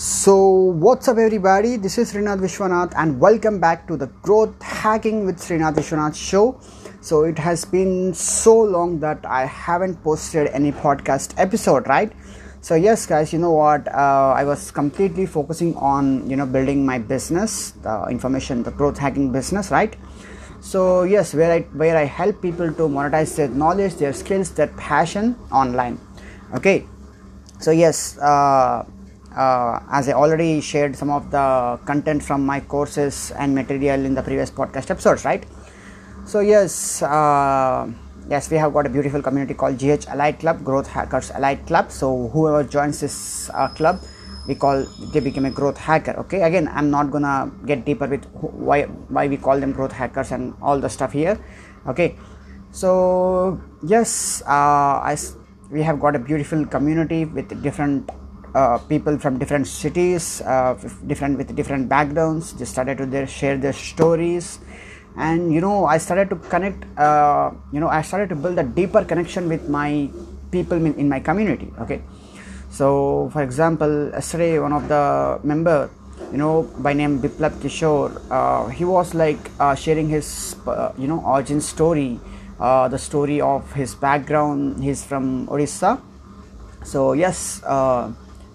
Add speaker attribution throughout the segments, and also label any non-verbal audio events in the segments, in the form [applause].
Speaker 1: So, what's up, everybody? This is Srinath Vishwanath, and welcome back to the Growth Hacking with Srinath Vishwanath show. So, it has been so long that I haven't posted any podcast episode, right? So, yes, guys, you know what? Uh, I was completely focusing on you know building my business, the information, the growth hacking business, right? So, yes, where I where I help people to monetize their knowledge, their skills, their passion online. Okay, so yes. Uh, uh, as I already shared some of the content from my courses and material in the previous podcast episodes, right? So yes, uh, yes, we have got a beautiful community called GH Elite Club, Growth Hackers Elite Club. So whoever joins this uh, club, we call they become a growth hacker. Okay, again, I'm not gonna get deeper with why why we call them growth hackers and all the stuff here. Okay, so yes, uh, I we have got a beautiful community with different uh, people from different cities, uh, different with different backgrounds. They started to their, share their stories, and you know, I started to connect. Uh, you know, I started to build a deeper connection with my people in, in my community. Okay, so for example, yesterday one of the member, you know, by name Biplab Kishore, uh, he was like uh, sharing his, you know, origin story, the story of his background. He's from Odisha so yes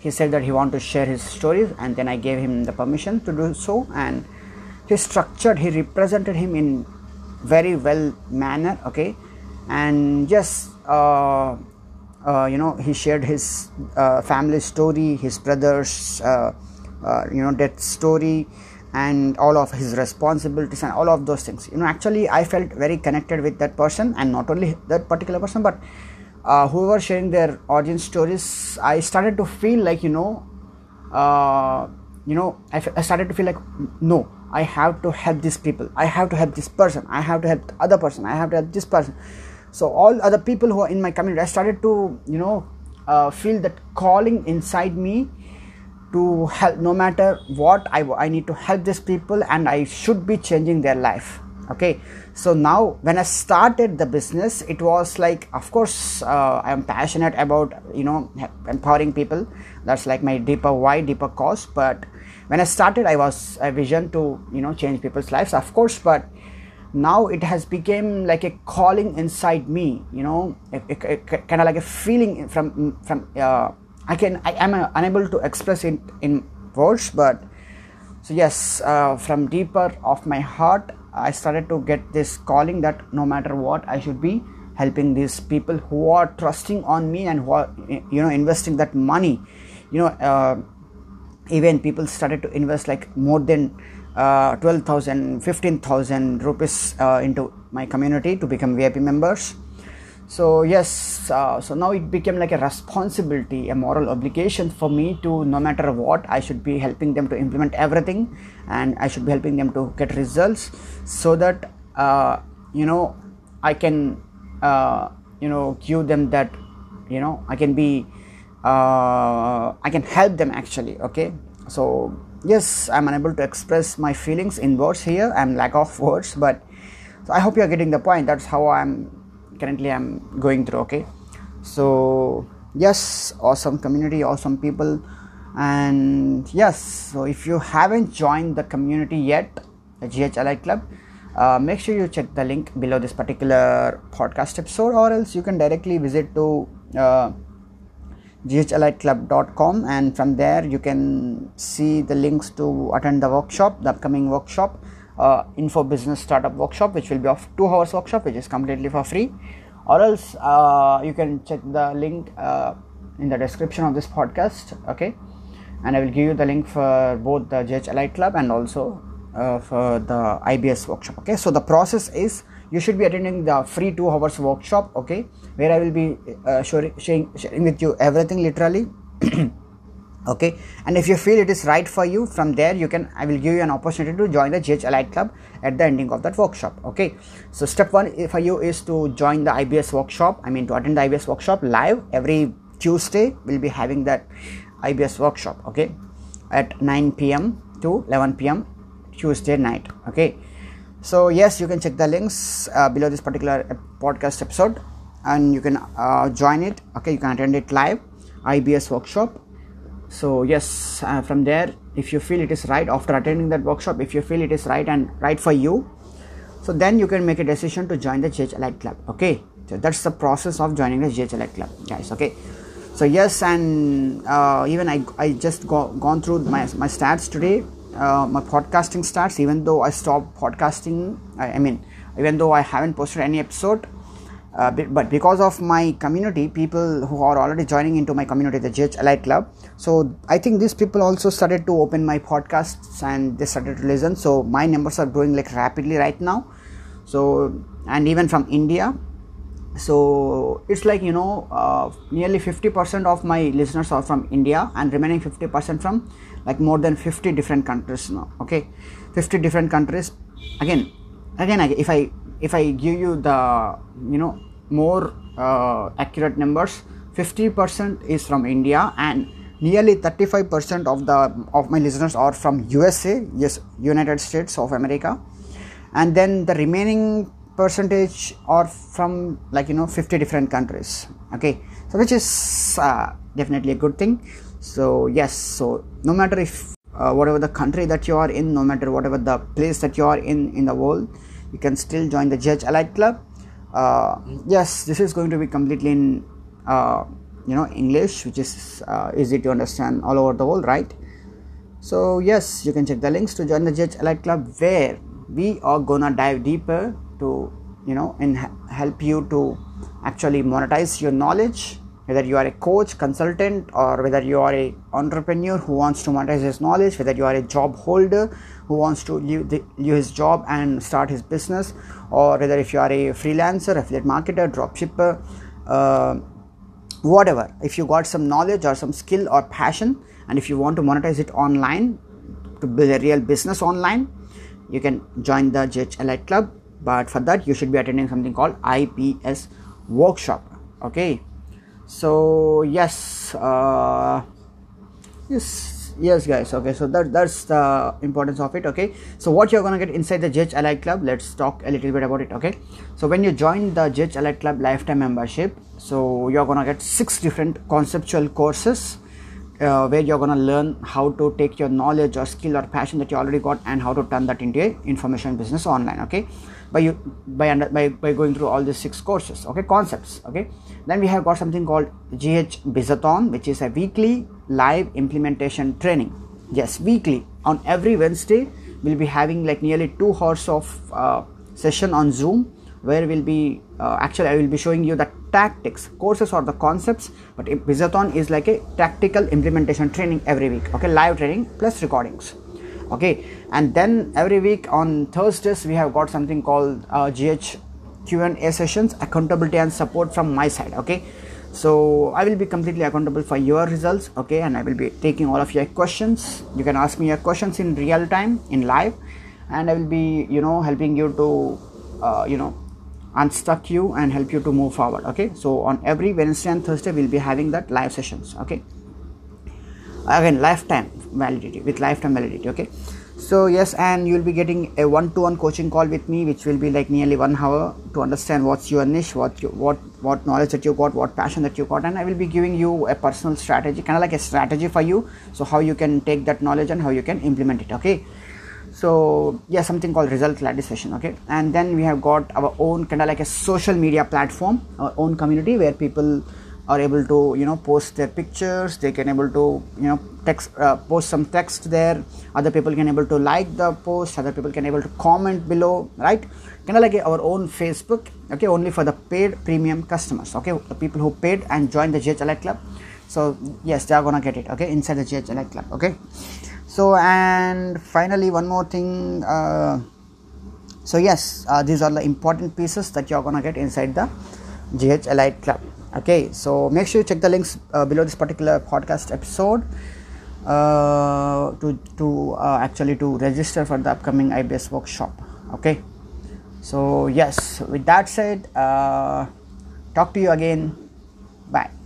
Speaker 1: he said that he wanted to share his stories and then i gave him the permission to do so and he structured he represented him in very well manner okay? And just uh, uh, you know he shared his uh, family story his brother's uh, uh, you know death story and all of his responsibilities and all of those things. You know actually i felt very connected with that person and not only that particular person but uh, who were sharing their origin stories, I started to feel like you know, uh, you know, I, f- I started to feel like no, I have to help these people. I have to help this person. I have to help the other person. I have to help this person. So all other people who are in my community, I started to you know uh, feel that calling inside me to help. No matter what, I I need to help these people, and I should be changing their life okay so now when i started the business it was like of course uh, i am passionate about you know empowering people. That's like my deeper why deeper cause. But when i started i was a vision to you know change people's lives of course. But now it has become like a calling inside me you know kind of like a feeling from from uh, i can i am unable to express it in words but so yes uh, from deeper of my heart I started to get this calling that no matter what, I should be helping these people who are trusting on me and who are you know investing that money. You know, uh, even people started to invest like more than uh, 12,000, 15,000 rupees uh, into my community to become VIP members. So yes, uh, so now it became like a responsibility, a moral obligation for me to no matter what, I should be helping them to implement everything, and I should be helping them to get results, so that uh, you know I can uh, you know give them that you know I can be uh, I can help them actually. Okay, so yes, I'm unable to express my feelings in words here. I'm lack of words, but so I hope you are getting the point. That's how I'm currently i'm going through okay? So yes awesome community awesome people and yes so if you haven't joined the community yet the GH Elite club uh, make sure you check the link below this particular podcast episode or else you can directly visit to uh, gheliteclub.com and from there you can see the links to attend the workshop the upcoming workshop uh, info business startup workshop which will be of two hours workshop which is completely for free. Or else uh, you can check the link uh, in the description of this podcast okay? And i will give you the link for both the GH Elite Club and also uh, for the IBS workshop okay? So the process is you should be attending the free two hours workshop okay? Where i will be uh, sharing, sharing with you everything literally [clears throat] okay? And if you feel it is right for you from there you can i will give you an opportunity to join the GH Elite Club at the ending of that workshop. Okay? So step one for you is to join the ibs workshop i mean to attend the ibs workshop live. Every tuesday we'll be having that ibs workshop okay? At 9 p.m to 11 p.m tuesday night okay? So yes you can check the links uh, below this particular podcast episode and you can uh, join it okay? You can attend it live ibs workshop so yes uh, from there if you feel it is right after attending that workshop if you feel it is right and right for you so then you can make a decision to join the GH Elite Club okay? So that's the process of joining the GH Elite Club guys okay? So yes and uh, even I, I just go, gone through my, my stats today uh, my podcasting stats even though I stopped podcasting I, I mean even though I haven't posted any episode uh, but because of my community people who are already joining into my community the GH Elite Club so I think these people also started to open my podcasts and they started to listen. So my numbers are growing like rapidly right now. So and even from India. So it's like you know uh, nearly 50% of my listeners are from india and remaining 50% from like more than 50 different countries now okay? 50 different countries. Again again if i if i give you the you know more uh, accurate numbers 50% is from india and nearly 35% of the of my listeners are from usa yes united states of america. And then the remaining percentage are from like you know 50 different countries okay? So which is uh, definitely a good thing. So yes so no matter if uh, whatever the country that you are in no matter whatever the place that you are in in the world you can still join the GH Elite Club. Uh, yes this is going to be completely in uh, you know english which is uh, easy to understand all over the world right? So yes you can check the links to join the GH Elite Club where we are gonna dive deeper to you know and help you to actually monetize your knowledge whether you are a coach consultant or whether you are a entrepreneur who wants to monetize his knowledge whether you are a job holder who wants to leave, the, leave his job and start his business or whether if you are a freelancer affiliate marketer drop shipper uh, whatever if you got some knowledge or some skill or passion and if you want to monetize it online to build a real business online you can join the GH Elite Club. But for that you should be attending something called ibs workshop. Okay so yes uh, yes yes guys. Okay so that that's the importance of it okay? So what you're gonna get inside the GH Elite Club let's talk a little bit about it okay? So when you join the GH Elite Club lifetime membership so you're gonna get six different conceptual courses uh, where you're gonna learn how to take your knowledge or skill or passion that you already got and how to turn that into a information business online okay? By you by, under, by by going through all these six courses okay? Concepts okay? Then we have got something called gh bizathon which is a weekly live implementation training. Yes weekly. On every wednesday we'll be having like nearly two hours of uh, session on zoom where we'll be uh, actually i will be showing you the tactics courses or the concepts but bizathon is like a tactical implementation training every week okay? Live training plus recordings okay? And then every week on thursdays we have got something called uh, gh q&a sessions accountability and support from my side okay? So i will be completely accountable for your results okay? And i will be taking all of your questions. You can ask me your questions in real time in live and i will be you know helping you to uh, you know unstuck you and help you to move forward okay? So on every wednesday and thursday we'll be having that live sessions okay? Again lifetime validity with lifetime validity okay? So yes and you'll be getting a one-to-one coaching call with me which will be like nearly one hour to understand what's your niche what you what what knowledge that you got what passion that you got and i will be giving you a personal strategy kind of like a strategy for you. So how you can take that knowledge and how you can implement it okay so yeah something called result clarity session okay? And then we have got our own kind of like a social media platform our own community where people are able to you know post their pictures. They can able to you know text uh, post some text there. Other people can able to like the post. Other people can able to comment below right? Kind of like our own facebook okay? Only for the paid premium customers okay? The people who paid and joined the GH club. So yes they are gonna get it okay? Inside the GH club okay so and finally one more thing uh, so yes uh, these are the important pieces that you're gonna get inside the GH Elite club. Okay so make sure you check the links uh, below this particular podcast episode uh, to to uh, actually to register for the upcoming IBS workshop. Okay so yes with that said uh, talk to you again. Bye